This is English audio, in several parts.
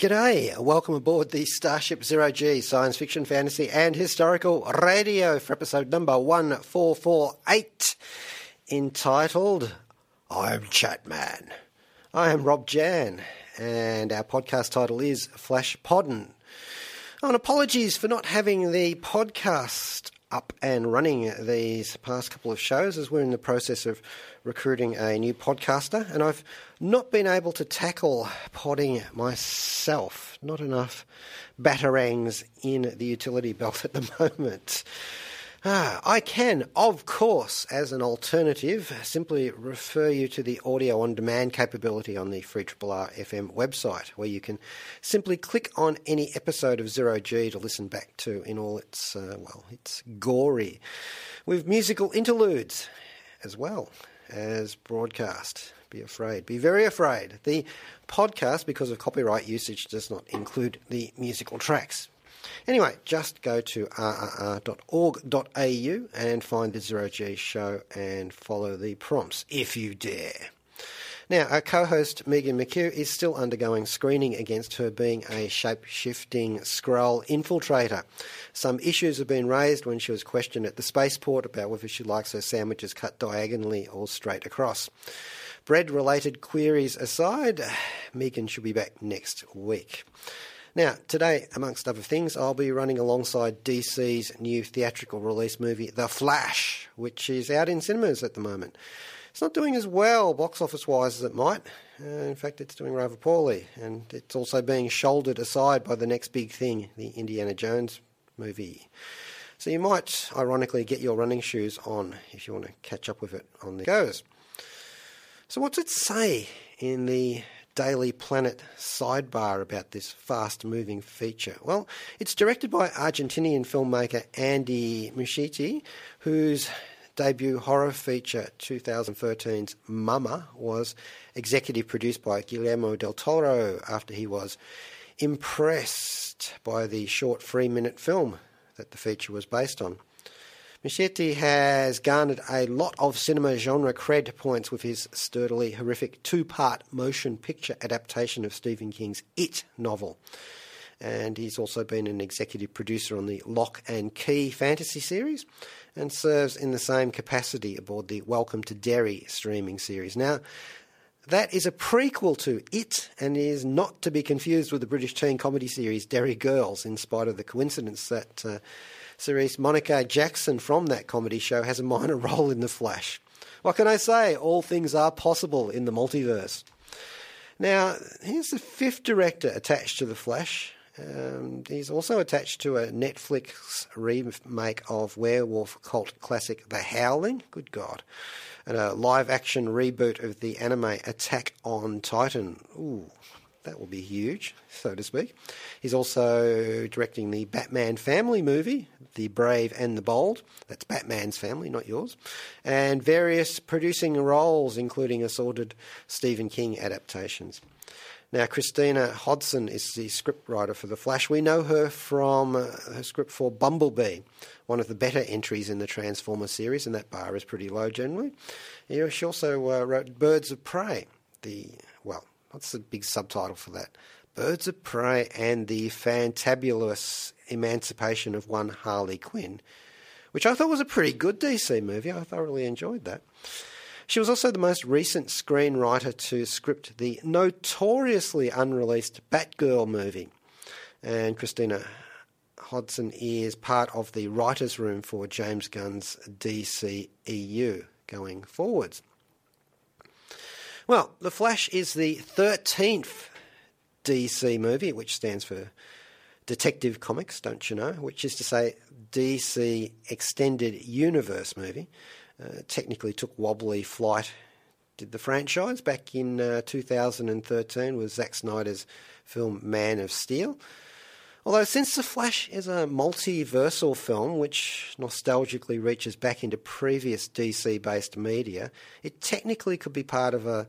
G'day, welcome aboard the Starship Zero G science fiction, fantasy, and historical radio for episode number 1448, entitled I'm Chatman. I am Rob Jan, and our podcast title is Flash Podden. And apologies for not having the podcast up and running these past couple of shows as we're in the process of recruiting a new podcaster and I've not been able to tackle podding myself. Not enough batarangs in the utility belt at the moment. Ah, I can, of course, as an alternative, simply refer you to the audio on demand capability on the Free Triple R FM website, where you can simply click on any episode of Zero G to listen back to in all its, uh, well, its gory, with musical interludes as well as broadcast. Be afraid. Be very afraid. The podcast, because of copyright usage, does not include the musical tracks. Anyway, just go to rrr.org.au and find the Zero G show and follow the prompts if you dare. Now, our co host Megan McHugh is still undergoing screening against her being a shape shifting Skrull infiltrator. Some issues have been raised when she was questioned at the spaceport about whether she likes her sandwiches cut diagonally or straight across. Bread related queries aside, Megan should be back next week. Now, today, amongst other things, I'll be running alongside DC's new theatrical release movie, The Flash, which is out in cinemas at the moment. It's not doing as well box office wise as it might. Uh, in fact, it's doing rather poorly, and it's also being shouldered aside by the next big thing, the Indiana Jones movie. So you might, ironically, get your running shoes on if you want to catch up with it on the goes. So, what's it say in the Daily Planet sidebar about this fast moving feature? Well, it's directed by Argentinian filmmaker Andy Muschietti, whose debut horror feature 2013's Mama was executive produced by Guillermo del Toro after he was impressed by the short three minute film that the feature was based on. Muschietti has garnered a lot of cinema genre cred points with his sturdily horrific two part motion picture adaptation of Stephen King's It novel. And he's also been an executive producer on the Locke and Key fantasy series and serves in the same capacity aboard the Welcome to Derry streaming series. Now, that is a prequel to It and is not to be confused with the British teen comedy series Derry Girls, in spite of the coincidence that uh, Saoirse-Monica Jackson from that comedy show has a minor role in The Flash. What can I say? All things are possible in the multiverse. Now, here's the fifth director attached to The Flash. Um, he's also attached to a Netflix remake of werewolf cult classic The Howling. Good God. And a live action reboot of the anime Attack on Titan. Ooh, that will be huge, so to speak. He's also directing the Batman family movie, The Brave and the Bold. That's Batman's family, not yours. And various producing roles, including assorted Stephen King adaptations. Now, Christina Hodson is the scriptwriter for The Flash. We know her from uh, her script for Bumblebee, one of the better entries in the Transformer series, and that bar is pretty low generally. Yeah, she also uh, wrote Birds of Prey, the, well, what's the big subtitle for that? Birds of Prey and the Fantabulous Emancipation of One Harley Quinn, which I thought was a pretty good DC movie. I thoroughly enjoyed that. She was also the most recent screenwriter to script the notoriously unreleased Batgirl movie. And Christina Hodson is part of the writer's room for James Gunn's DCEU going forwards. Well, The Flash is the 13th DC movie, which stands for Detective Comics, don't you know? Which is to say, DC Extended Universe movie. Uh, technically took wobbly flight, did the franchise back in uh, 2013 with Zack Snyder's film Man of Steel. Although, since The Flash is a multiversal film which nostalgically reaches back into previous DC based media, it technically could be part of a.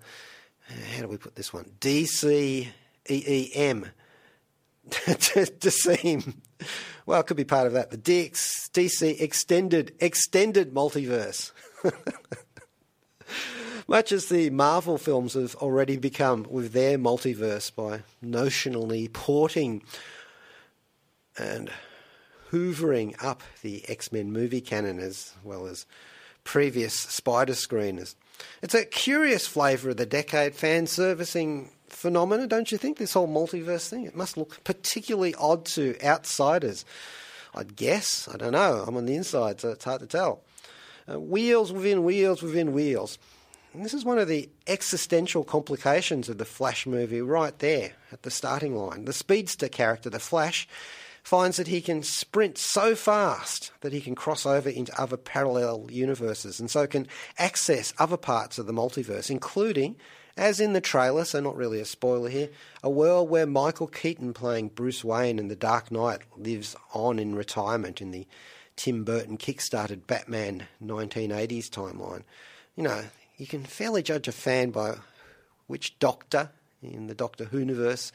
How do we put this one? DC EEM. DCEM. Well, it could be part of that. The DX, DC Extended Extended Multiverse. Much as the Marvel films have already become with their multiverse by notionally porting and hoovering up the X Men movie canon as well as previous Spider screeners. It's a curious flavour of the decade fan servicing phenomena, don't you think? This whole multiverse thing? It must look particularly odd to outsiders. I'd guess. I don't know. I'm on the inside, so it's hard to tell. Uh, wheels within wheels within wheels. And this is one of the existential complications of the Flash movie right there at the starting line. The speedster character, the Flash, finds that he can sprint so fast that he can cross over into other parallel universes and so can access other parts of the multiverse, including, as in the trailer, so not really a spoiler here, a world where Michael Keaton playing Bruce Wayne in The Dark Knight lives on in retirement in the Tim Burton kickstarted Batman 1980s timeline. You know, you can fairly judge a fan by which doctor in the Doctor Who universe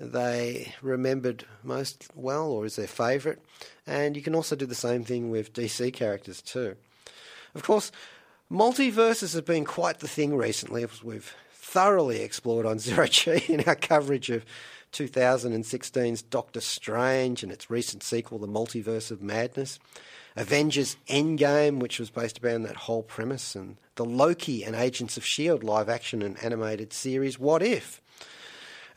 they remembered most well or is their favourite. And you can also do the same thing with DC characters too. Of course, multiverses have been quite the thing recently. We've thoroughly explored on Zero G in our coverage of 2016's Doctor Strange and its recent sequel, The Multiverse of Madness. Avengers Endgame, which was based around that whole premise, and the Loki and Agents of S.H.I.E.L.D. live action and animated series, What If?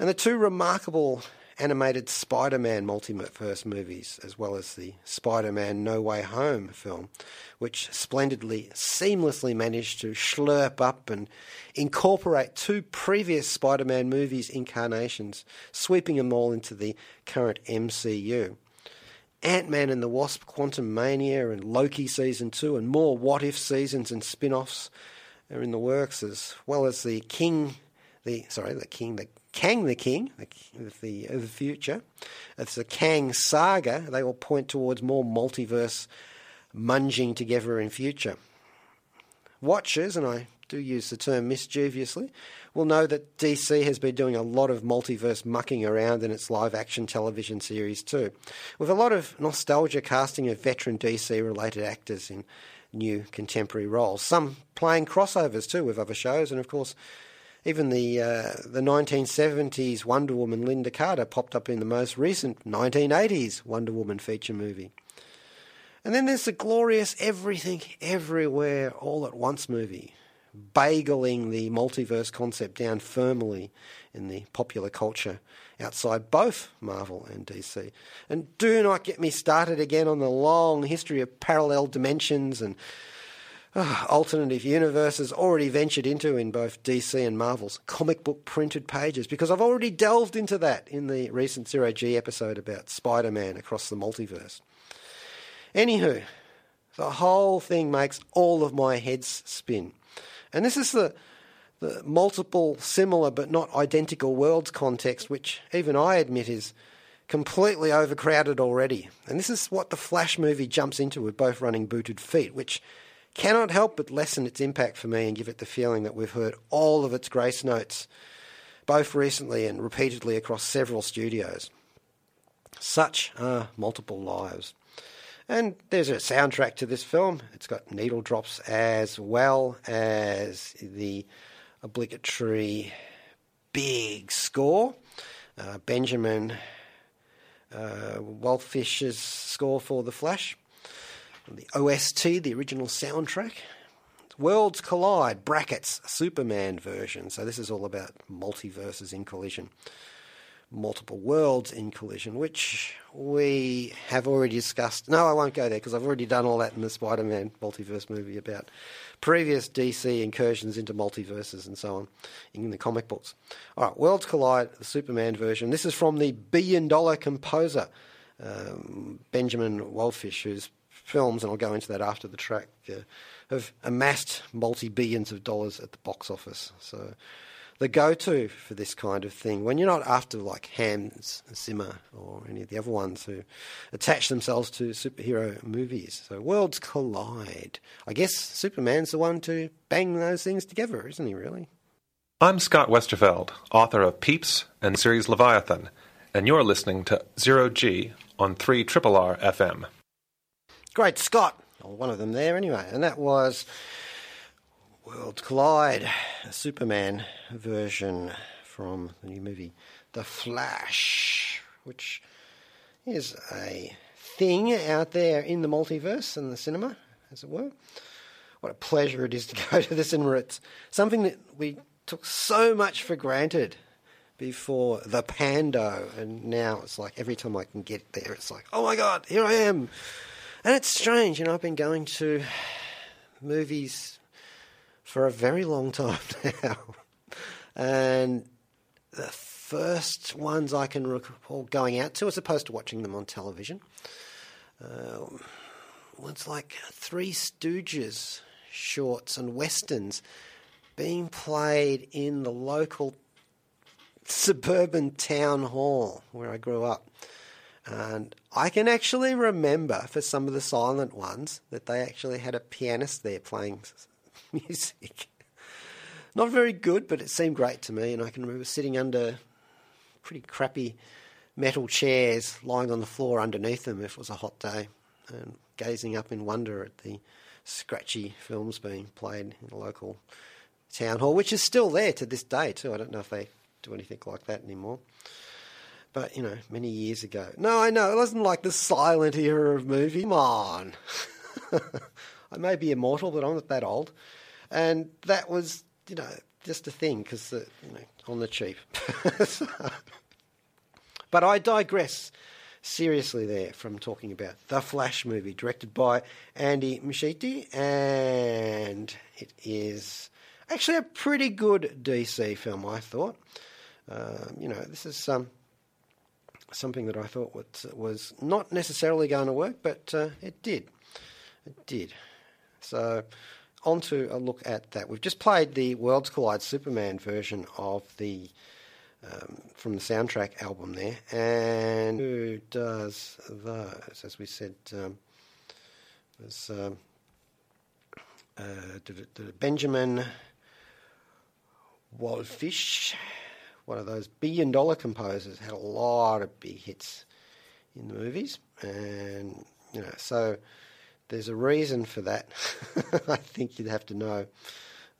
And the two remarkable animated Spider Man multiverse movies, as well as the Spider Man No Way Home film, which splendidly, seamlessly managed to slurp up and incorporate two previous Spider Man movies' incarnations, sweeping them all into the current MCU. Ant Man and the Wasp Quantumania, and Loki Season 2 and more What If seasons and spin offs are in the works, as well as the King, the sorry, the King, the Kang the King, the, the, uh, the future. It's the Kang saga. They all point towards more multiverse munging together in future. Watchers, and I do use the term mischievously, will know that DC has been doing a lot of multiverse mucking around in its live action television series too, with a lot of nostalgia casting of veteran DC related actors in new contemporary roles. Some playing crossovers too with other shows, and of course, even the uh, the 1970s Wonder Woman Lynda Carter popped up in the most recent 1980s Wonder Woman feature movie. And then there's the glorious Everything Everywhere All at Once movie, bageling the multiverse concept down firmly in the popular culture outside both Marvel and DC. And do not get me started again on the long history of parallel dimensions and uh, alternative universes already ventured into in both DC and Marvel's comic book printed pages because I've already delved into that in the recent Zero G episode about Spider Man across the multiverse. Anywho, the whole thing makes all of my heads spin. And this is the, the multiple, similar but not identical worlds context, which even I admit is completely overcrowded already. And this is what the Flash movie jumps into with both running booted feet, which cannot help but lessen its impact for me and give it the feeling that we've heard all of its grace notes, both recently and repeatedly across several studios. Such are multiple lives. And there's a soundtrack to this film. It's got needle drops as well as the obligatory big score. Uh, Benjamin uh, Wallfisch's score for The Flash the OST, the original soundtrack. Worlds Collide, brackets, Superman version. So this is all about multiverses in collision, multiple worlds in collision, which we have already discussed. No, I won't go there because I've already done all that in the Spider Man multiverse movie about previous DC incursions into multiverses and so on in the comic books. All right, Worlds Collide, the Superman version. This is from the Billion Dollar Composer um, Benjamin Wallfisch, whose films, and I'll go into that after the track, uh, have amassed multi billions of dollars at the box office. So the go-to for this kind of thing when you're not after like Hans Zimmer or any of the other ones who attach themselves to superhero movies. So worlds collide. I guess Superman's the one to bang those things together, isn't he? Really? I'm Scott Westerfeld, author of Peeps and series Leviathan, and you're listening to Zero G on 3 Triple R FM. Great Scott, or one of them there anyway, and that was Worlds Collide, a Superman version from the new movie The Flash, which is a thing out there in the multiverse and the cinema, as it were. What a pleasure it is to go to the cinema. It's something that we took so much for granted before the Pando, and now it's like every time I can get there, it's like, oh my god, here I am. And it's strange, you know, I've been going to movies for a very long time now. and the first ones I can recall going out to, as opposed to watching them on television, uh, was like Three Stooges shorts and westerns being played in the local suburban town hall where I grew up. And I can actually remember for some of the silent ones that they actually had a pianist there playing music. Not very good, but it seemed great to me. And I can remember sitting under pretty crappy metal chairs lying on the floor underneath them if it was a hot day and gazing up in wonder at the scratchy films being played in the local town hall, which is still there to this day, too. I don't know if they do anything like that anymore. But, you know, many years ago. No, I know, it wasn't like the silent era of movie. Come on. I may be immortal, but I'm not that old. And that was, you know, just a thing because, you know, on the cheap. but I digress seriously there from talking about the Flash movie, directed by Andy Muschietti, and it is actually a pretty good DC film, I thought. Um, you know, this is um, something that I thought was, was not necessarily going to work, but uh, it did. It did. So, on to a look at that. We've just played the Worlds Collide Superman version of the um, from the soundtrack album there, and who does those? As we said, um, there's um, uh, Benjamin Wallfisch one of those billion dollar composers, had a lot of big hits in the movies. And, you know, so there's a reason for that. I think you'd have to know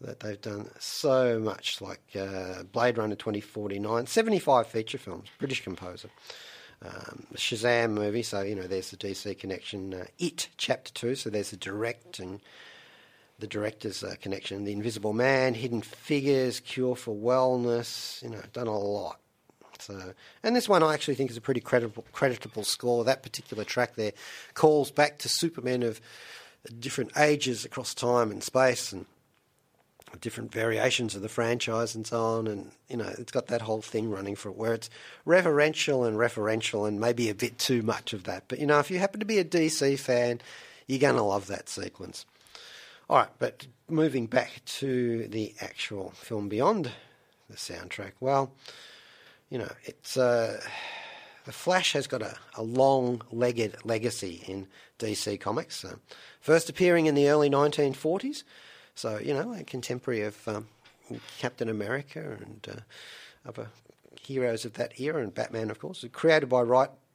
that they've done so much, like uh, Blade Runner 2049, 75 feature films, British composer. Um, Shazam movie, so you know there's the DC connection. Uh, it Chapter Two, so there's the directing the director's uh, connection, The Invisible Man, Hidden Figures, Cure for Wellness, you know, done a lot. So, and this one I actually think is a pretty creditable, creditable score. That particular track there calls back to Supermen of different ages across time and space and different variations of the franchise and so on. And, you know, it's got that whole thing running for it where it's reverential and referential and maybe a bit too much of that. But, you know, if you happen to be a DC fan, you're going to love that sequence. All right, but moving back to the actual film beyond the soundtrack, well, you know, it's uh, the Flash has got a, a long-legged legacy in DC Comics. Uh, first appearing in the early 1940s, so you know, a contemporary of um, Captain America and uh, other heroes of that era, and Batman, of course. Created by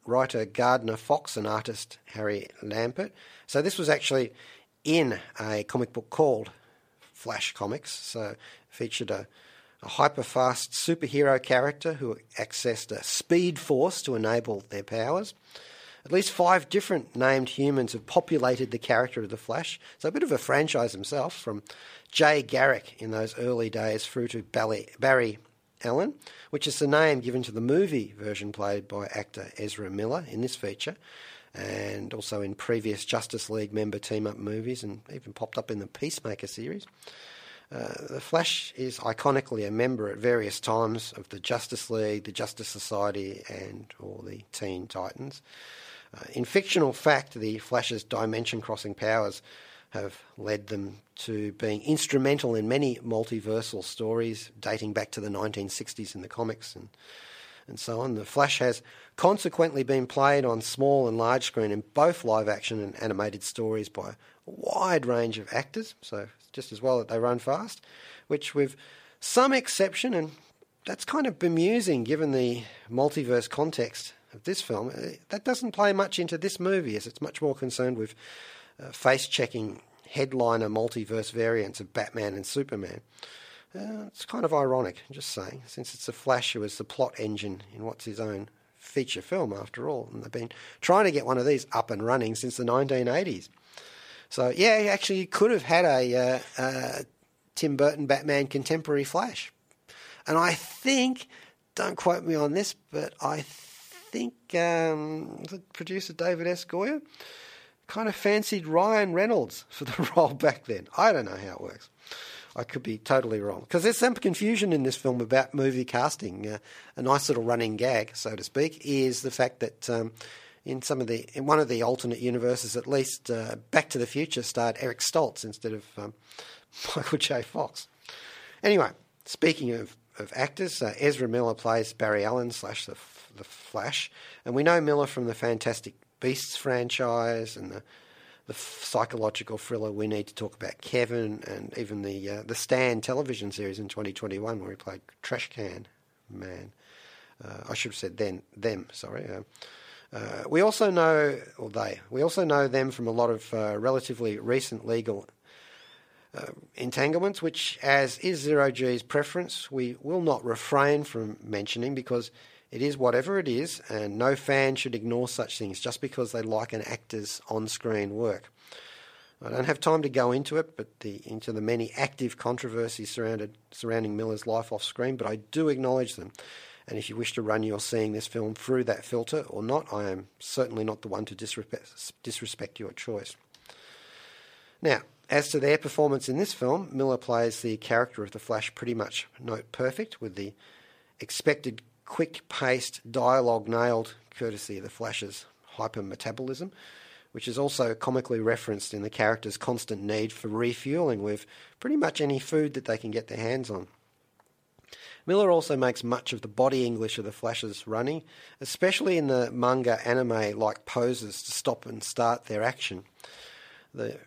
writer Gardner Fox and artist Harry Lampert. So this was actually in a comic book called Flash Comics. So featured a, a hyper fast superhero character who accessed a speed force to enable their powers. At least five different named humans have populated the character of the Flash. So a bit of a franchise himself, from Jay Garrick in those early days through to Barry Allen, which is the name given to the movie version played by actor Ezra Miller in this feature and also in previous Justice League member team up movies and even popped up in the Peacemaker series. Uh, the Flash is iconically a member at various times of the Justice League, the Justice Society, and or the Teen Titans. Uh, in fictional fact, the Flash's dimension crossing powers have led them to being instrumental in many multiversal stories dating back to the 1960s in the comics and and so on. The Flash has consequently been played on small and large screen in both live action and animated stories by a wide range of actors, so it's just as well that they run fast, which with some exception, and that's kind of bemusing given the multiverse context of this film, uh, that doesn't play much into this movie as it's much more concerned with uh, face checking headliner multiverse variants of Batman and Superman. Uh, it's kind of ironic, just saying, since it's a Flash who is the plot engine in what's his own feature film, after all. And they've been trying to get one of these up and running since the 1980s. So, yeah, actually, you could have had a uh, uh, Tim Burton Batman contemporary Flash. And I think, don't quote me on this, but I think um, the producer David S. Goyer kind of fancied Ryan Reynolds for the role back then. I don't know how it works. I could be totally wrong because there's some confusion in this film about movie casting. Uh, a nice little running gag, so to speak, is the fact that um, in some of the in one of the alternate universes, at least, uh, Back to the Future starred Eric Stoltz instead of um, Michael J. Fox. Anyway, speaking of of actors, uh, Ezra Miller plays Barry Allen slash the the Flash, and we know Miller from the Fantastic Beasts franchise and the the psychological thriller we need to talk about Kevin and even the uh, the Stan television series in 2021 where he played Trash Can Man. Uh, I should have said then them. Sorry. Uh, we also know, or they, we also know them from a lot of uh, relatively recent legal uh, entanglements, which, as is Zero G's preference, we will not refrain from mentioning because it is whatever it is, and no fan should ignore such things just because they like an actor's on screen work. I don't have time to go into it, but the, into the many active controversies surrounding Miller's life off screen, but I do acknowledge them. And if you wish to run your seeing this film through that filter or not, I am certainly not the one to disrespect, disrespect your choice. Now, as to their performance in this film, Miller plays the character of the Flash pretty much note perfect, with the expected quick paced dialogue nailed, courtesy of the Flash's hypermetabolism, which is also comically referenced in the character's constant need for refueling with pretty much any food that they can get their hands on. Miller also makes much of the body English of the Flash's running, especially in the manga anime like poses to stop and start their action. The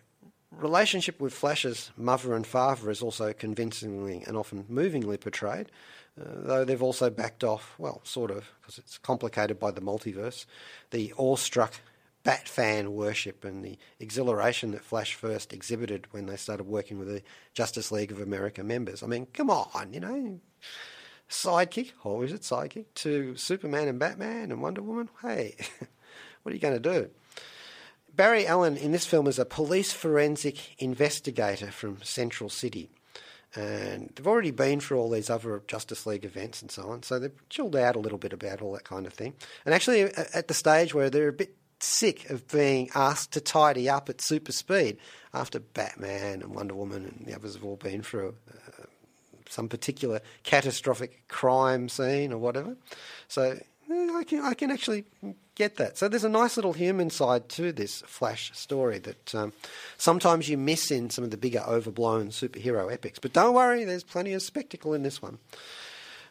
relationship with Flash's mother and father is also convincingly and often movingly portrayed, Uh, though they've also backed off, well, sort of, because it's complicated by the multiverse, the awestruck Bat fan worship and the exhilaration that Flash first exhibited when they started working with the Justice League of America members. I mean, come on, you know, sidekick, or is it sidekick, to Superman and Batman and Wonder Woman? Hey, what are you going to do? Barry Allen in this film is a police forensic investigator from Central City. And they've already been through all these other Justice League events and so on, so they've chilled out a little bit about all that kind of thing. And actually, at the stage where they're a bit sick of being asked to tidy up at super speed after Batman and Wonder Woman and the others have all been through uh, some particular catastrophic crime scene or whatever. So I can I can actually get that. So there's a nice little human side to this Flash story that um, sometimes you miss in some of the bigger overblown superhero epics. But don't worry, there's plenty of spectacle in this one.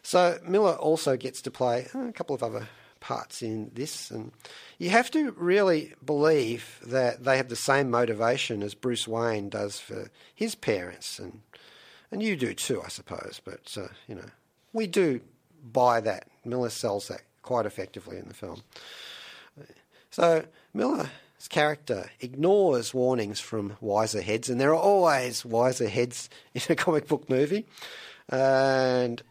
So Miller also gets to play a couple of other parts in this, and you have to really believe that they have the same motivation as Bruce Wayne does for his parents, and and you do too, I suppose. But uh, you know, we do buy that. Miller sells that quite effectively in the film. So Miller's character ignores warnings from wiser heads, and there are always wiser heads in a comic book movie, and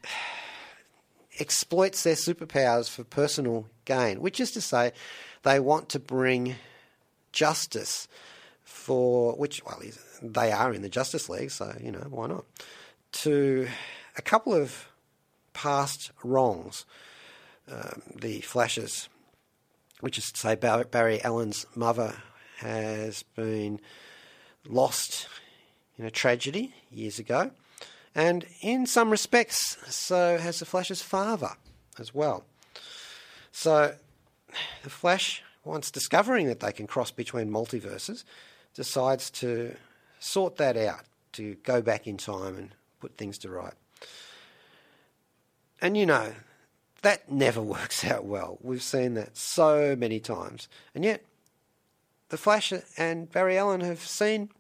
exploits their superpowers for personal gain, which is to say, they want to bring justice for which, well, they are in the Justice League, so you know why not? To a couple of past wrongs um, the flashes, which is to say Barry Allen's mother has been lost in a tragedy years ago, and in some respects, so has the Flash's father as well. So the Flash once discovering that they can cross between multiverses, decides to sort that out, to go back in time and put things to right. And you know, that never works out well. We've seen that so many times. And yet, The Flash and Barry Allen have seen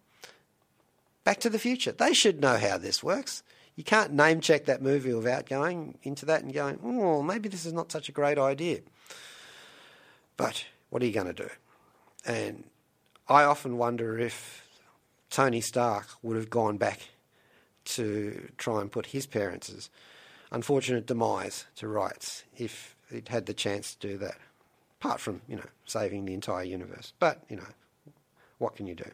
Back to the Future. They should know how this works. You can't name check that movie without going into that and going, oh, maybe this is not such a great idea. But what are you going to do? And I often wonder if Tony Stark would have gone back to try and put his parents' unfortunate demise to rights if he'd had the chance to do that. Apart from, you know, saving the entire universe. But, you know, what can you do?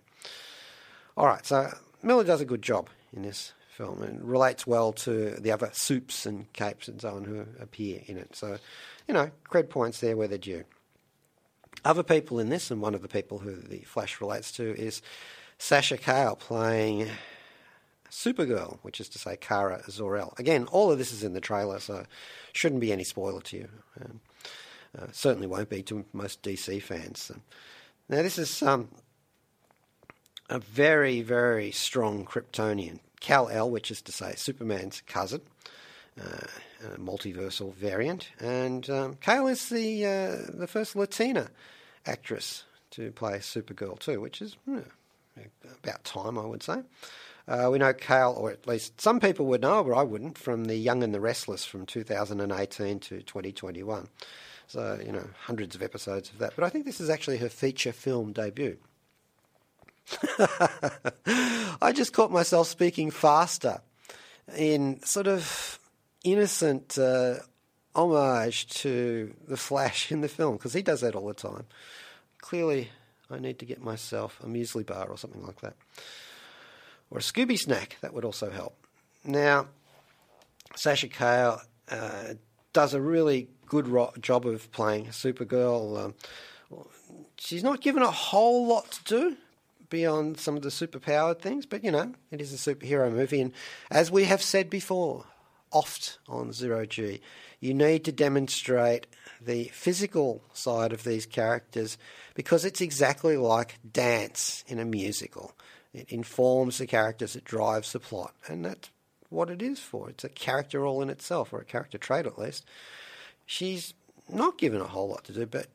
All right, so Miller does a good job in this film and relates well to the other soups and capes and so on who appear in it. So, you know, cred points there where they're due. Other people in this, and one of the people who the Flash relates to is Sasha Calle playing Supergirl, which is to say Kara Zor-El. Again, all of this is in the trailer, so shouldn't be any spoiler to you. Um, uh, certainly won't be to most DC fans. now, this is um, a very, very strong Kryptonian. Kal-El, which is to say Superman's cousin, uh, a multiversal variant, and um, Calle is the uh, the first Latina actress to play Supergirl too, which is you know, about time, I would say. Uh, we know Calle, or at least some people would know, but I wouldn't, from The Young and the Restless from 2018 to 2021. So, you know, hundreds of episodes of that. But I think this is actually her feature film debut. I just caught myself speaking faster in sort of innocent uh, homage to the Flash in the film because he does that all the time. Clearly, I need to get myself a muesli bar or something like that or a Scooby snack. That would also help. Now, Sasha Calle uh, does a really good ro- job of playing Supergirl. Um, she's not given a whole lot to do beyond some of the superpowered things, but you know, it is a superhero movie. And as we have said before, oft on Zero G, you need to demonstrate the physical side of these characters because it's exactly like dance in a musical. It informs the characters, it drives the plot, and that's what it is for. It's a character all in itself, or a character trait at least. She's not given a whole lot to do, but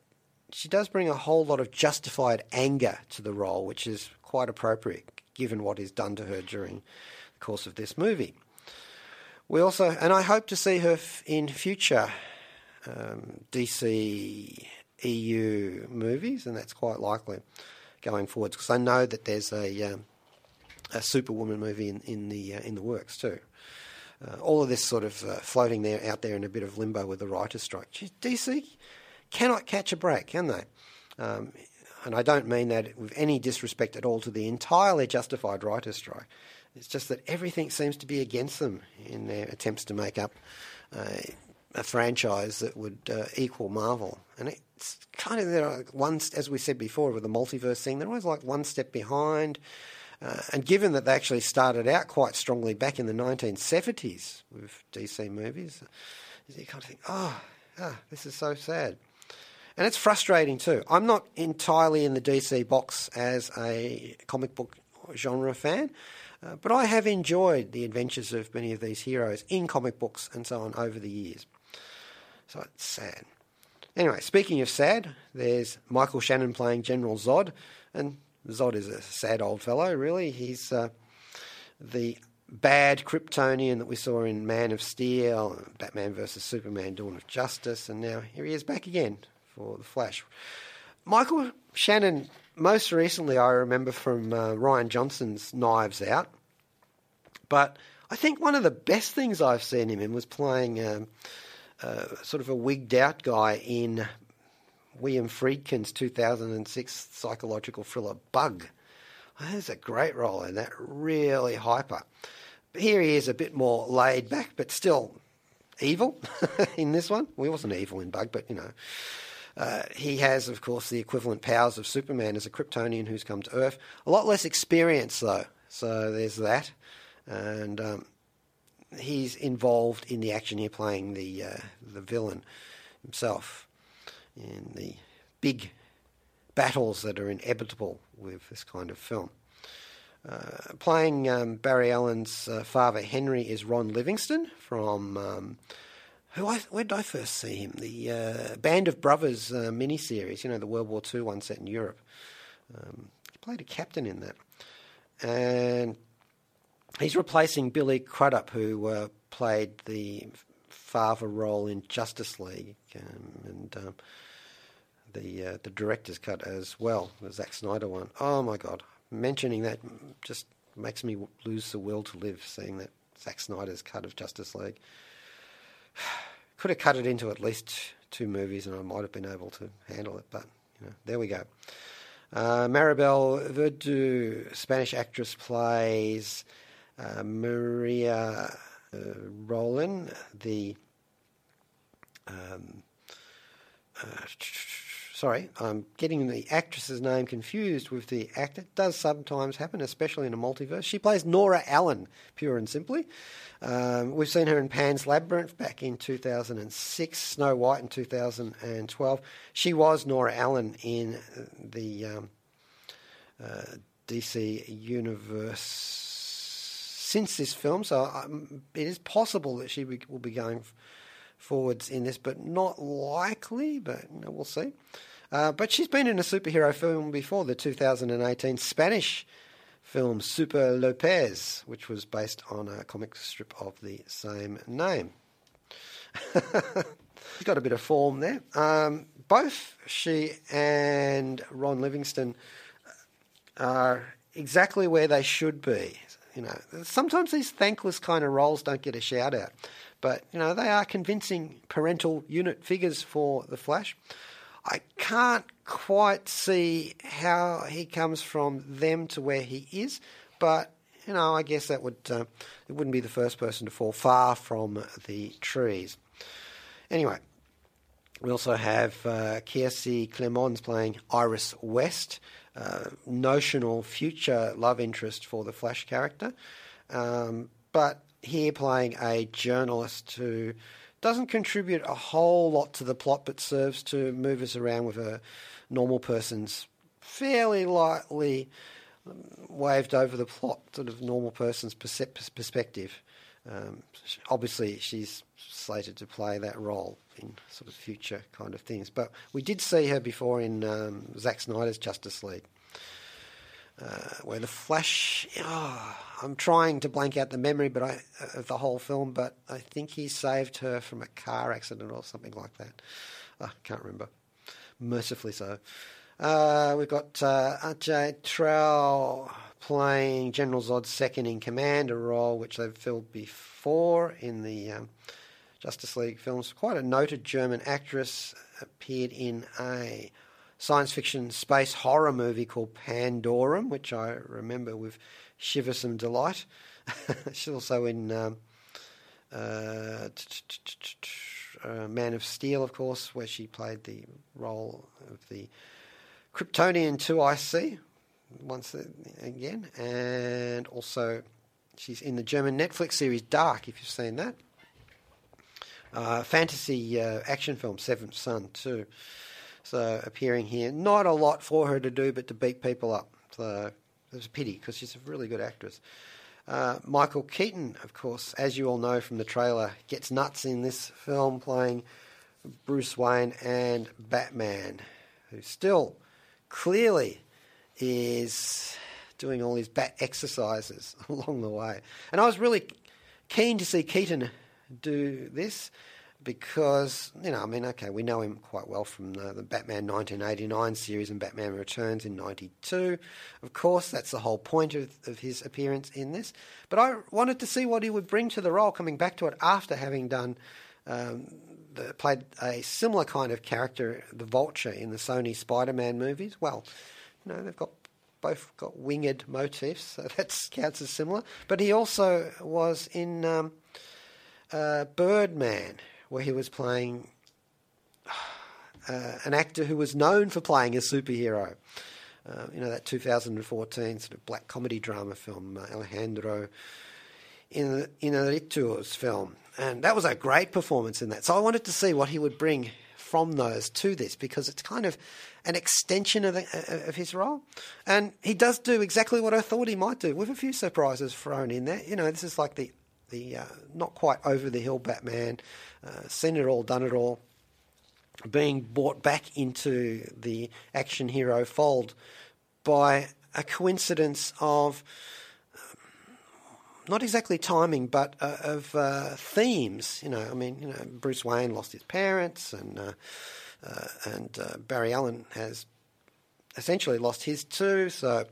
she does bring a whole lot of justified anger to the role, which is quite appropriate given what is done to her during the course of this movie. We also, and I hope to see her in future um, DC EU movies, and that's quite likely going forwards because I know that there's a um, a Superwoman movie in, in the uh, in the works too. Uh, all of this sort of uh, floating there out there in a bit of limbo with the writer's strike. DC cannot catch a break, can they? Um, and I don't mean that with any disrespect at all to the entirely justified writer's strike. It's just that everything seems to be against them in their attempts to make up uh, a franchise that would uh, equal Marvel. And it's kind of they're one, as we said before, with the multiverse thing, they're always like one step behind. Uh, and given that they actually started out quite strongly back in the 1970s with DC movies, you kind of think, oh, ah, this is so sad. And it's frustrating too. I'm not entirely in the DC box as a comic book genre fan, uh, but I have enjoyed the adventures of many of these heroes in comic books and so on over the years. So it's sad. Anyway, speaking of sad, there's Michael Shannon playing General Zod, and Zod is a sad old fellow, really. He's uh, the bad Kryptonian that we saw in Man of Steel, Batman vs Superman, Dawn of Justice, and now here he is back again for The Flash. Michael Shannon, most recently, I remember from uh, Rian Johnson's Knives Out, but I think one of the best things I've seen him in was playing um, sort of a wigged out guy in William Friedkin's 2006 psychological thriller Bug. That's a great role in that, really hyper. But here he is a bit more laid back, but still evil in this one. Well, he wasn't evil in Bug, but you know. Uh, he has, of course, the equivalent powers of Superman as a Kryptonian who's come to Earth. A lot less experience, though, so there's that. And um, he's involved in the action here, playing the uh, the villain himself in the big battles that are inevitable with this kind of film. Uh, playing um, Barry Allen's uh, father Henry is Ron Livingston from um, who I, where did I first see him? The uh, Band of Brothers uh, miniseries, you know, the World War II one set in Europe. Um, he played a captain in that, and he's replacing Billy Crudup, who uh, played the father role in Justice League, um, and um, the uh, the director's cut as well, the Zack Snyder one. Oh my God, mentioning that just makes me lose the will to live. Seeing that Zack Snyder's cut of Justice League could have cut it into at least two movies, and I might have been able to handle it. But you know, there we go. Uh, Maribel Verdú, Spanish actress, plays Maria uh, Roland, the um, uh, sorry, I'm getting the actress's name confused with the actor. It does sometimes happen, especially in a multiverse. She plays Nora Allen, pure and simply. Um, we've seen her in Pan's Labyrinth back in 2006, Snow White in 2012. She was Nora Allen in the um, uh, DC universe since this film, so um, it is possible that she will be going forwards in this, but not likely. But you know, we'll see. Uh, but she's been in a superhero film before, the 2018 Spanish film Super Lopez, which was based on a comic strip of the same name. She's got a bit of form there. Um, both she and Ron Livingston are exactly where they should be. You know, sometimes these thankless kind of roles don't get a shout out, but you know they are convincing parental unit figures for the Flash. I can't quite see how he comes from them to where he is, but you know, I guess that would uh, it wouldn't be the first person to fall far from the trees. Anyway, we also have uh, Kiersey Clemons playing Iris West, uh, notional future love interest for the Flash character, um, but here playing a journalist who doesn't contribute a whole lot to the plot, but serves to move us around with a normal person's fairly lightly um, waved over the plot, sort of normal person's perspective. Um, obviously, she's slated to play that role in sort of future kind of things. But we did see her before in um, Zack Snyder's Justice League uh, where the Flash. Oh, I'm trying to blank out the memory, but I of the whole film, but I think he saved her from a car accident or something like that. I can't remember. Mercifully so. Uh, we've got uh, Antje playing General Zod's second in command, a role which they've filled before in the um, Justice League films. Quite a noted German actress, appeared in a science fiction space horror movie called Pandorum, which I remember with shiversome delight. She's also in um, uh, uh, Man of Steel, of course, where she played the role of the Kryptonian 2IC once again, and also she's in the German Netflix series Dark, if you've seen that. Uh, fantasy uh, action film Seventh Son too. So appearing here, not a lot for her to do, but to beat people up. So it's a pity because she's a really good actress. Uh, Michael Keaton, of course, as you all know from the trailer, gets nuts in this film playing Bruce Wayne and Batman, who still clearly is doing all his bat exercises along the way. And I was really keen to see Keaton do this because you know, I mean, okay, we know him quite well from the, the, Batman 1989 series and Batman Returns in '92. Of course, that's the whole point of, of, his appearance in this. But I wanted to see what he would bring to the role, coming back to it after having done. Um, the, played a similar kind of character, the Vulture, in the Sony Spider-Man movies. Well, you know, they've got both got winged motifs, so that counts as similar. But he also was in um, uh, Birdman, where he was playing uh, an actor who was known for playing a superhero. Uh, you know, that 2014 sort of black comedy drama film, uh, Alejandro Inarritu's film. And that was a great performance in that. So I wanted to see what he would bring from those to this because it's kind of an extension of, the, uh, of his role. And he does do exactly what I thought he might do, with a few surprises thrown in there. You know, this is like the, the uh, not quite over the hill Batman, uh, seen it all, done it all, being brought back into the action hero fold by a coincidence of not exactly timing, but uh, of uh, themes. You know, I mean, you know, Bruce Wayne lost his parents, and uh, uh and Barry Allen has essentially lost his too. So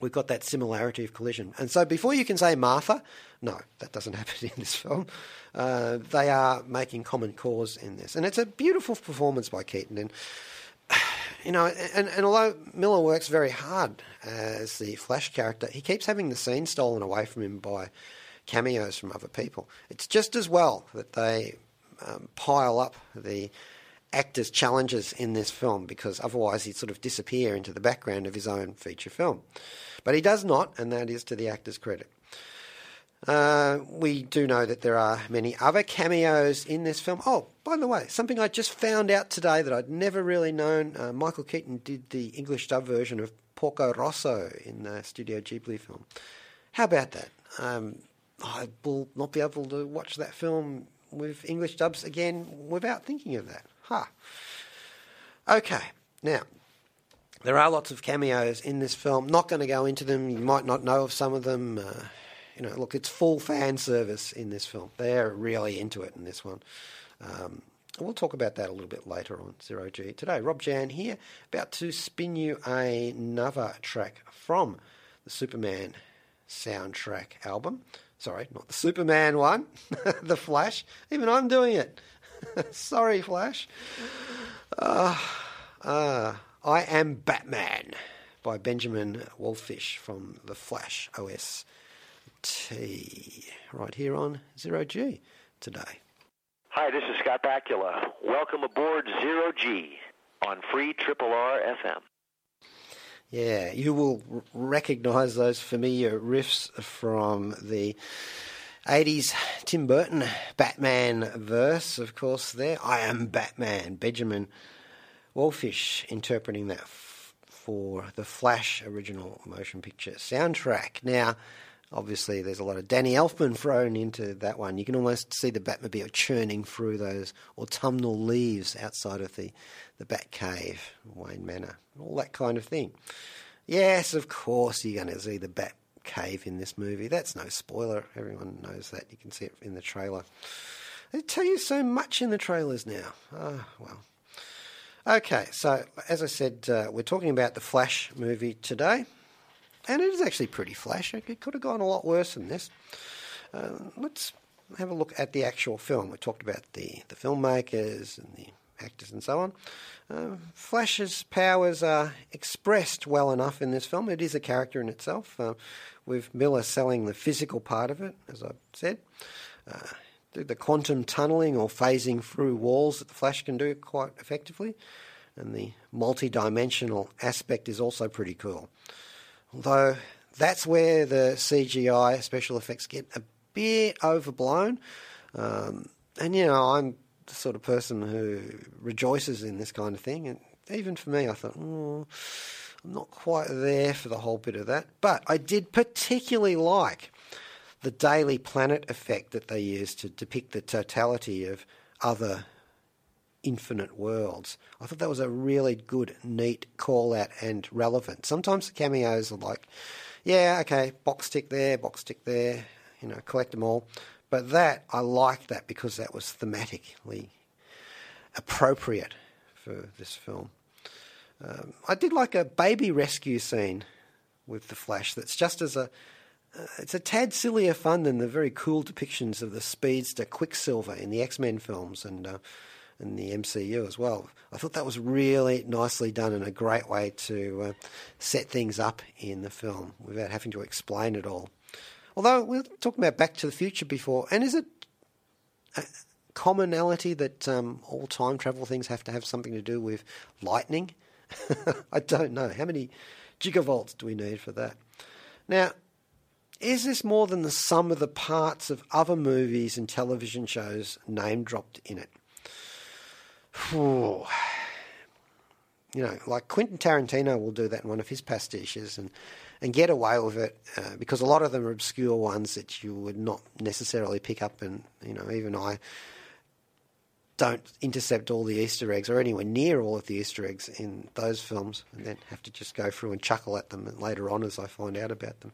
we've got that similarity of collision. And so before you can say Martha, no, that doesn't happen in this film. Uh, they are making common cause in this, and it's a beautiful performance by Keaton. And you know, and, and although Miller works very hard as the Flash character, he keeps having the scene stolen away from him by cameos from other people. It's just as well that they um, pile up the actors' challenges in this film because otherwise he'd sort of disappear into the background of his own feature film. But he does not, and that is to the actor's credit. Uh, we do know that there are many other cameos in this film. Oh, by the way, something I just found out today that I'd never really known. Uh, Michael Keaton did the English dub version of Porco Rosso in the Studio Ghibli film. How about that? Um, I will not be able to watch that film with English dubs again without thinking of that. Ha. Huh. Okay, now there are lots of cameos in this film. Not going to go into them. You might not know of some of them. Uh, you know, look, it's full fan service in this film. They're really into it in this one. Um, we'll talk about that a little bit later on Zero G. Today, Rob Jan here, about to spin you another track from the Superman soundtrack album. Sorry, not the Superman one, the Flash. Even I'm doing it. Sorry, Flash. Uh, uh, I Am Batman by Benjamin Wallfisch from the Flash OS T right here on Zero G today. Hi, this is Scott Bakula. Welcome aboard Zero G on Free Triple R FM. Yeah, you will r- recognize those familiar riffs from the 80s Tim Burton Batman verse, of course, there. I am Batman. Benjamin Wallfisch interpreting that f- for the Flash original motion picture soundtrack. Now, Obviously, there's a lot of Danny Elfman thrown into that one. You can almost see the Batmobile churning through those autumnal leaves outside of the, the Batcave, Wayne Manor, all that kind of thing. Yes, of course, you're going to see the Bat Cave in this movie. That's no spoiler. Everyone knows that. You can see it in the trailer. They tell you so much in the trailers now. Ah, well. Okay, so as I said, uh, we're talking about the Flash movie today and it is actually pretty flash. It could have gone a lot worse than this. Uh, let's have a look at the actual film. We talked about the, the filmmakers and the actors and so on. Uh, Flash's powers are expressed well enough in this film. It is a character in itself, uh, with Miller selling the physical part of it, as I said. Uh, the quantum tunneling or phasing through walls that the Flash can do quite effectively, and the multi dimensional aspect is also pretty cool. Although that's where the CGI special effects get a bit overblown. Um, and, you know, I'm the sort of person who rejoices in this kind of thing. And even for me, I thought, oh, I'm not quite there for the whole bit of that. But I did particularly like the Daily Planet effect that they used to depict the totality of other infinite worlds. I thought that was a really good, neat call out and relevant. Sometimes the cameos are like, yeah, okay, box tick there, box tick there, you know, collect them all. But that, I liked that because that was thematically appropriate for this film. Um, I did like a baby rescue scene with the Flash that's just as a uh, it's a tad sillier fun than the very cool depictions of the speedster Quicksilver in the X Men films, and uh, in the MCU as well. I thought that was really nicely done and a great way to uh, set things up in the film without having to explain it all. Although we were talking about Back to the Future before, and is it a commonality that um, all time travel things have to have something to do with lightning? I don't know. How many gigavolts do we need for that? Now, is this more than the sum of the parts of other movies and television shows name dropped in it? You know, like Quentin Tarantino will do that in one of his pastiches and, and get away with it uh, because a lot of them are obscure ones that you would not necessarily pick up. And, you know, even I don't intercept all the Easter eggs or anywhere near all of the Easter eggs in those films and then have to just go through and chuckle at them later on as I find out about them.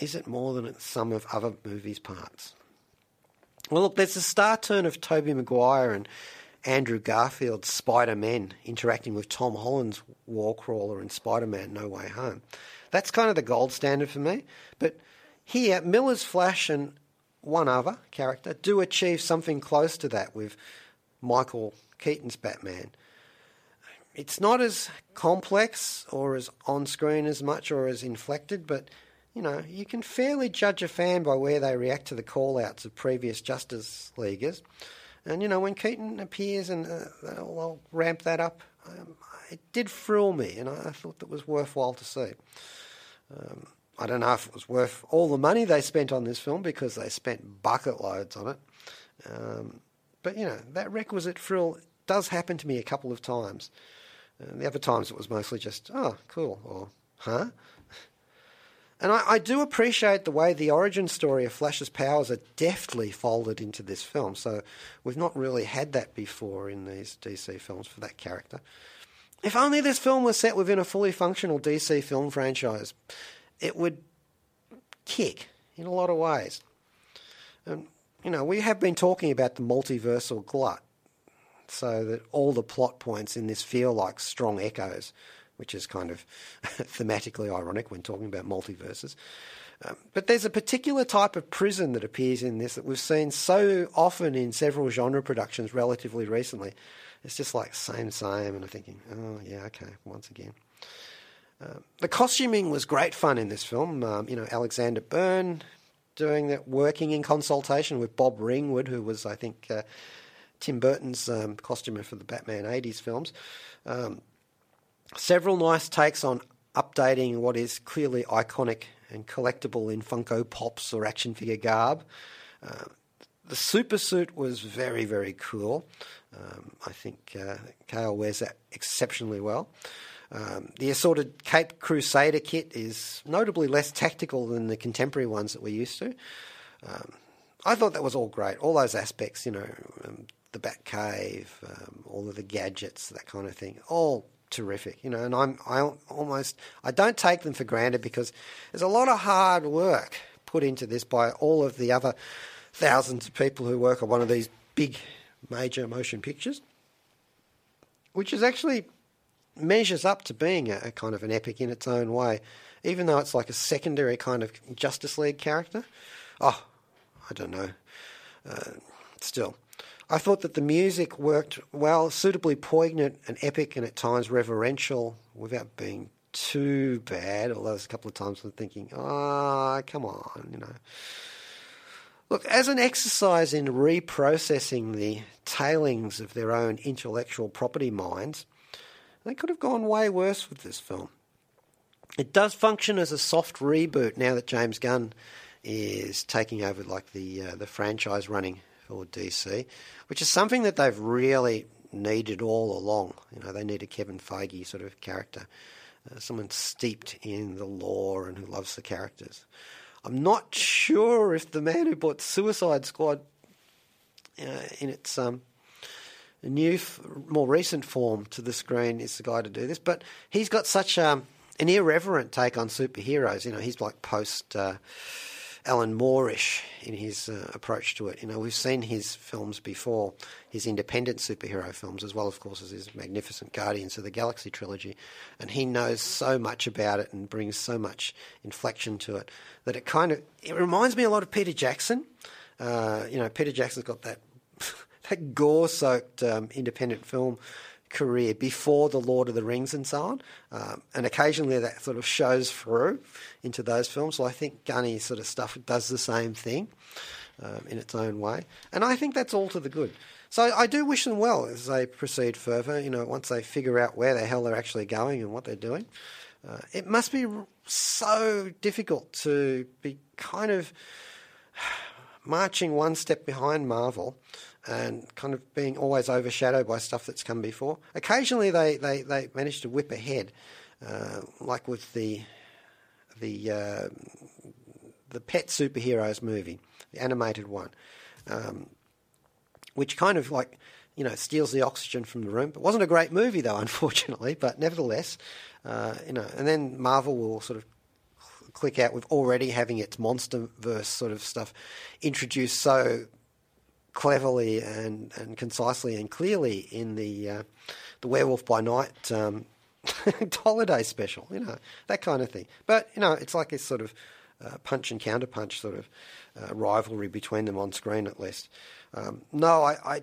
Is it more than sum of other movies' parts? Well, look, there's a star turn of Tobey Maguire and Andrew Garfield's Spider Man interacting with Tom Holland's Warcrawler in Spider Man No Way Home. That's kind of the gold standard for me. But here, Miller's Flash and one other character do achieve something close to that with Michael Keaton's Batman. It's not as complex or as on screen as much or as inflected, but you know, you can fairly judge a fan by where they react to the call outs of previous Justice Leaguers. And, you know, when Keaton appears and uh, they'll, they'll, ramp that up, um, it did thrill me and I, thought that was worthwhile to see. Um, I don't know if it was worth all the money they spent on this film because they spent bucket loads on it. Um, but, you know, that requisite thrill does happen to me a couple of times. And the other times it was mostly just, oh, cool, or huh? And I, I, do appreciate the way the origin story of Flash's powers are deftly folded into this film. So we've not really had that before in these DC films for that character. If only this film was set within a fully functional DC film franchise, it would kick in a lot of ways. And, you know, we have been talking about the multiversal glut, so that all the plot points in this feel like strong echoes which is kind of thematically ironic when talking about multiverses. Um, but there's a particular type of prison that appears in this that we've seen so often in several genre productions relatively recently. It's just like same, same, and I'm thinking, oh yeah, okay, once again. Um, the costuming was great fun in this film. Um, you know, Alexander Byrne doing that, working in consultation with Bob Ringwood, who was, I think, uh, Tim Burton's um, costumer for the Batman 80s films. Several nice takes on updating what is clearly iconic and collectible in Funko Pops or action figure garb. Uh, the super suit was very, very cool. Um, I think uh, Calle wears that exceptionally well. Um, the assorted Cape Crusader kit is notably less tactical than the contemporary ones that we're used to. Um, I thought that was all great. All those aspects, you know, um, the Batcave, um, all of the gadgets, that kind of thing, all terrific, you know. And I'm I almost I don't take them for granted because there's a lot of hard work put into this by all of the other thousands of people who work on one of these big major motion pictures, which is actually measures up to being a, a kind of an epic in its own way, even though it's like a secondary kind of Justice League character. Oh, I don't know. Uh, still, I thought that the music worked well, suitably poignant and epic and at times reverential without being too bad. Although there's a couple of times I'm thinking, ah, oh, come on, you know. Look, as an exercise in reprocessing the tailings of their own intellectual property minds, they could have gone way worse with this film. It does function as a soft reboot now that James Gunn is taking over like the uh, the franchise running for DC, which is something that they've really needed all along. You know, they need a Kevin Feige sort of character, uh, someone steeped in the lore and who loves the characters. I'm not sure if the man who brought Suicide Squad uh, in its um, new, more recent form to the screen is the guy to do this, but he's got such um, an irreverent take on superheroes. You know, he's like post. Uh, Alan Moore-ish in his uh, approach to it. You know, we've seen his films before, his independent superhero films, as well, of course, as his magnificent Guardians of the Galaxy trilogy, and he knows so much about it and brings so much inflection to it that it kind of it reminds me a lot of Peter Jackson. Uh, you know, Peter Jackson's got that that gore-soaked um, independent film career before the Lord of the Rings and so on, um, and occasionally that sort of shows through into those films. So I think Gunny sort of stuff does the same thing um, in its own way, and I think that's all to the good. So I do wish them well as they proceed further. You know, once they figure out where the hell they're actually going and what they're doing, uh, it must be so difficult to be kind of marching one step behind Marvel and kind of being always overshadowed by stuff that's come before. Occasionally, they, they, they manage to whip ahead, uh, like with the the uh, the Pet Superheroes movie, the animated one, um, which kind of like you know steals the oxygen from the room. It wasn't a great movie though, unfortunately, but nevertheless, uh, you know. And then Marvel will sort of click out with already having its monster verse sort of stuff introduced so cleverly and, and concisely and clearly in the uh, the Werewolf by Night um, holiday special, you know that kind of thing. But you know, it's like a sort of uh, punch and counter punch sort of uh, rivalry between them on screen, at least. Um, no, I, I,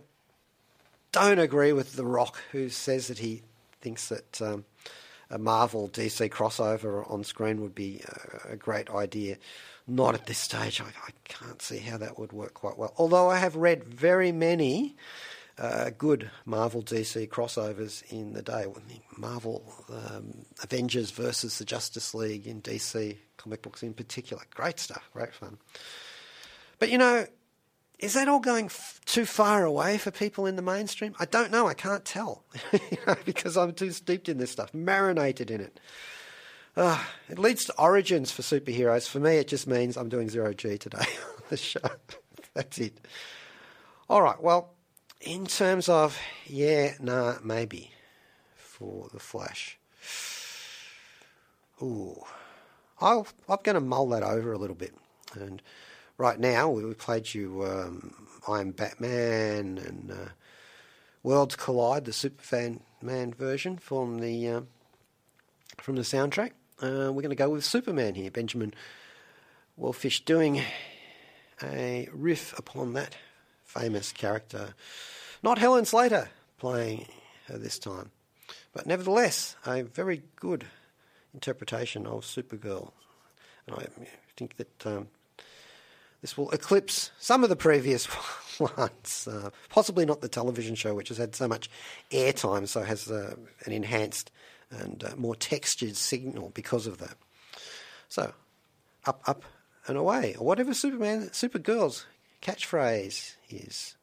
don't agree with The Rock, who says that he thinks that um, a Marvel DC crossover on screen would be a great idea. Not at this stage. I, I, can't see how that would work quite well. Although I have read very many uh, good Marvel DC crossovers in the day. Marvel um, Avengers versus the Justice League in DC comic books in particular. Great stuff, great fun. But you know, is that all going f- too far away for people in the mainstream? I don't know. I can't tell because I'm too steeped in this stuff, marinated in it. Uh, it leads to origins for superheroes. For me, it just means I'm doing zero G today on the show. That's it. All right. Well, in terms of yeah, nah, maybe for the Flash. Ooh, I'll, I'm going to mull that over a little bit. And right now, we, played you um, I Am Batman and uh, Worlds Collide, the Superman Man version from the um, from the soundtrack. Uh, we're going to go with Superman here. Benjamin Wallfisch doing a riff upon that famous character. Not Helen Slater playing her this time, but nevertheless, a very good interpretation of Supergirl. And I think that um, this will eclipse some of the previous ones, uh, possibly not the television show, which has had so much airtime, so has uh, an enhanced and uh, more textured signal because of that. So, up, up, and away, or whatever Superman, Supergirl's catchphrase is.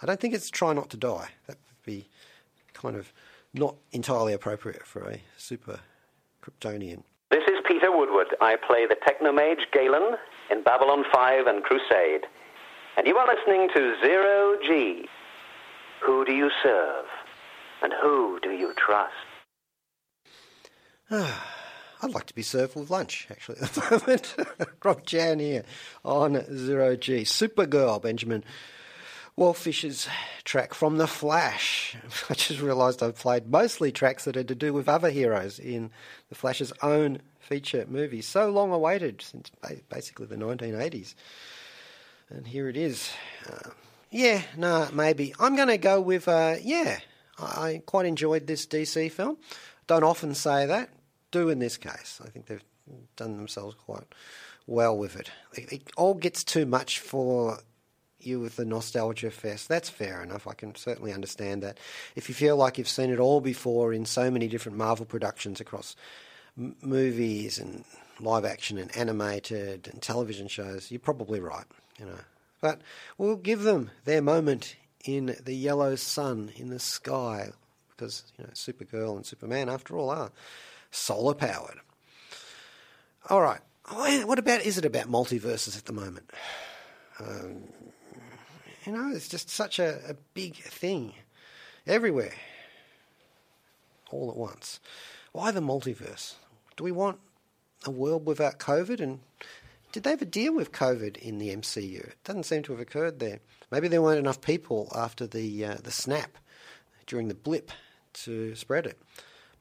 I don't think it's try not to die. That would be kind of not entirely appropriate for a super Kryptonian. This is Peter Woodward. I play the Technomage Galen in Babylon 5 and Crusade. And you are listening to Zero G. Who do you serve? And who do you trust? I'd like to be served with lunch, actually, at the moment. Rob Jan here on Zero G. Supergirl, Benjamin Wallfisch's track from The Flash. I just realised I've played mostly tracks that are to do with other heroes in The Flash's own feature movie, so long awaited since basically the 1980s. And here it is. Uh, yeah, no, nah, maybe. I'm going to go with, uh, yeah, I quite enjoyed this DC film. Don't often say that do in this case. I think they've done themselves quite well with it. It, it all gets too much for you with the nostalgia fest. That's fair enough. I can certainly understand that. If you feel like you've seen it all before in so many different Marvel productions across m- movies and live action and animated and television shows, you're probably right. You know, but we'll give them their moment in the yellow sun in the sky because you know Supergirl and Superman, after all, are solar powered. All right. What about is it about multiverses at the moment? Um, you know, it's just such a, a big thing everywhere, all at once. Why the multiverse? Do we want a world without COVID? And did they ever deal with COVID in the MCU? It doesn't seem to have occurred there. Maybe there weren't enough people after the uh, the snap during the blip to spread it.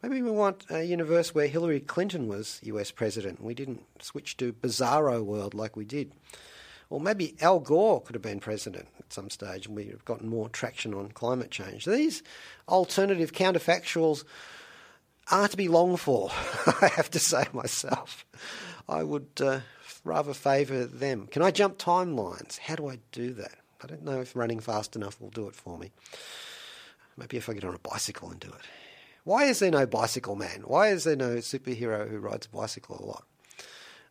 Maybe we want a universe where Hillary Clinton was US president. And we didn't switch to bizarro world like we did. Or maybe Al Gore could have been president at some stage and we'd have gotten more traction on climate change. These alternative counterfactuals are to be longed for, I have to say myself. I would uh, rather favour them. Can I jump timelines? How do I do that? I don't know if running fast enough will do it for me. Maybe if I get on a bicycle and do it. Why is there no bicycle man? Why is there no superhero who rides a bicycle a lot?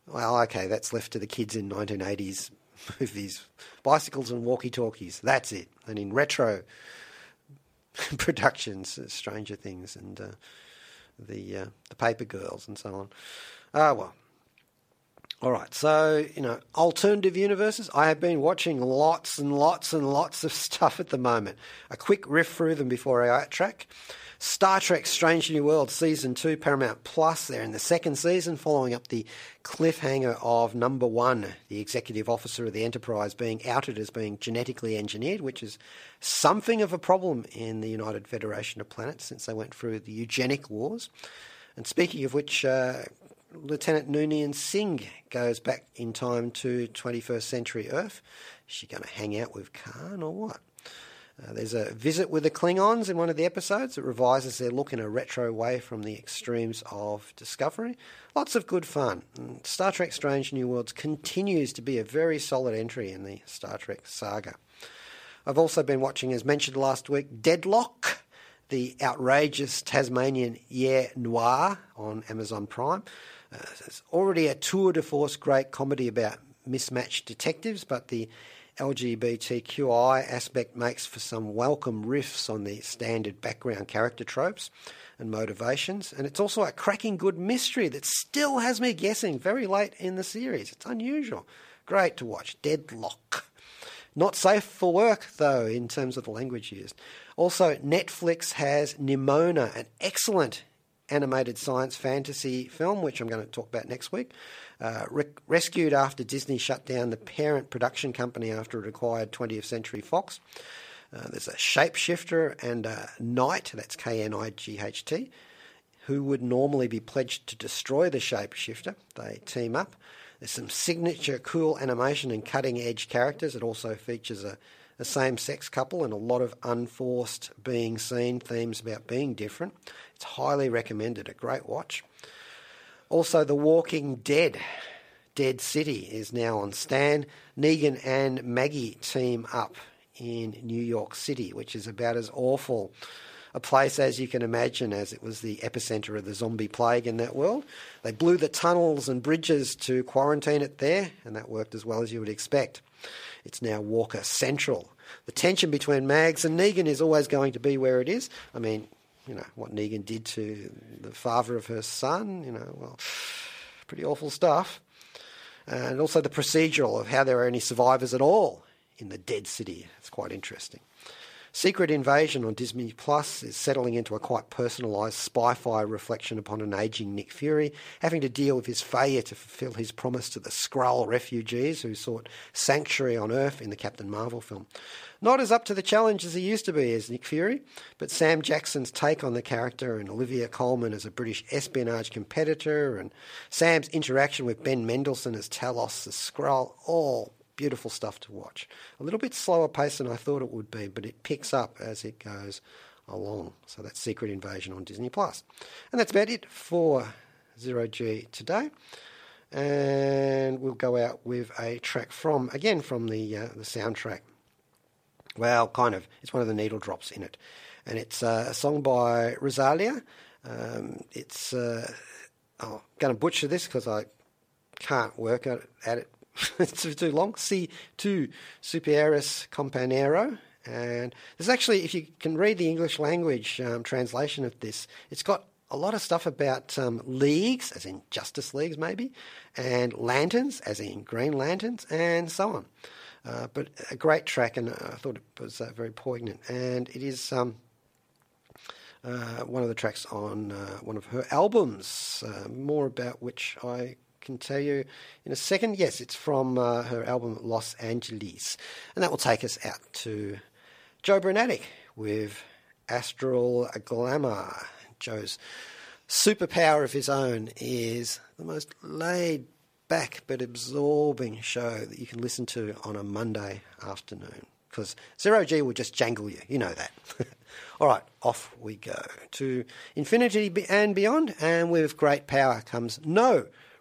Well, okay, that's left to the kids in 1980s movies, bicycles and walkie-talkies. That's it. And in retro productions, uh, Stranger Things and uh, the uh, the Paper Girls and so on. Ah, well. All right, so you know, alternative universes. I have been watching lots and lots and lots of stuff at the moment. A quick riff through them before I track. Star Trek Strange New World Season 2, Paramount Plus. They're in the second season, following up the cliffhanger of number one, the executive officer of the Enterprise being outed as being genetically engineered, which is something of a problem in the United Federation of Planets since they went through the eugenic wars. And speaking of which, uh, Lieutenant Noonien Singh goes back in time to 21st century Earth. Is she going to hang out with Khan or what? Uh, there's a visit with the Klingons in one of the episodes that revises their look in a retro way from the extremes of Discovery. Lots of good fun. And Star Trek Strange New Worlds continues to be a very solid entry in the Star Trek saga. I've also been watching, as mentioned last week, Deadloch, the outrageous Tasmanian Yeah Noir on Amazon Prime. Uh, it's already a tour de force great comedy about mismatched detectives, but the LGBTQI aspect makes for some welcome riffs on the standard background character tropes and motivations. And it's also a cracking good mystery that still has me guessing very late in the series. It's unusual. Great to watch. Deadloch. Not safe for work, though, in terms of the language used. Also, Netflix has Nimona, an excellent animated science fantasy film, which I'm going to talk about next week. Uh, re- rescued after Disney shut down the parent production company after it acquired 20th Century Fox. Uh, there's a shapeshifter and a knight, that's K N I G H T, who would normally be pledged to destroy the shapeshifter. They team up. There's some signature cool animation and cutting edge characters. It also features a, a same sex couple and a lot of unforced being seen themes about being different. It's highly recommended, a great watch. Also, The Walking Dead, Dead City, is now on Stan. Negan and Maggie team up in New York City, which is about as awful a place as you can imagine, as it was the epicenter of the zombie plague in that world. They blew the tunnels and bridges to quarantine it there, and that worked as well as you would expect. It's now Walker Central. The tension between Mags and Negan is always going to be where it is. I mean, you know, what Negan did to the father of her son, you know, well, pretty awful stuff. And also the procedural of how there are any survivors at all in the dead city. It's quite interesting. Secret Invasion on Disney Plus is settling into a quite personalised spy fi reflection upon an ageing Nick Fury, having to deal with his failure to fulfil his promise to the Skrull refugees who sought sanctuary on Earth in the Captain Marvel film. Not as up to the challenge as he used to be as Nick Fury, but Sam Jackson's take on the character and Olivia Colman as a British espionage competitor and Sam's interaction with Ben Mendelsohn as Talos the Skrull, all beautiful stuff to watch. A little bit slower pace than I thought it would be, but it picks up as it goes along. So that's Secret Invasion on Disney Plus. And that's about it for Zero G today. And we'll go out with a track from, again, from the, uh, the soundtrack. Well, kind of. It's one of the needle drops in it. And it's uh, a song by Rosalia. Um, it's, uh, oh, I'm going to butcher this because I can't work at it it's too long. C two Superieris Companero. And there's actually, if you can read the English language um, translation of this, it's got a lot of stuff about um, leagues, as in Justice Leagues maybe, and lanterns, as in Green Lanterns, and so on. Uh, but a great track, and I thought it was uh, very poignant. And it is um, uh, one of the tracks on uh, one of her albums, uh, more about which I can tell you in a second. Yes, it's from uh, her album Los Angeles. And that will take us out to Joe Brunatic with Astral Glamour. Joe's superpower of his own is the most laid back but absorbing show that you can listen to on a Monday afternoon. Because Zero G will just jangle you, you know that. All right, off we go to infinity and beyond, and with great power comes no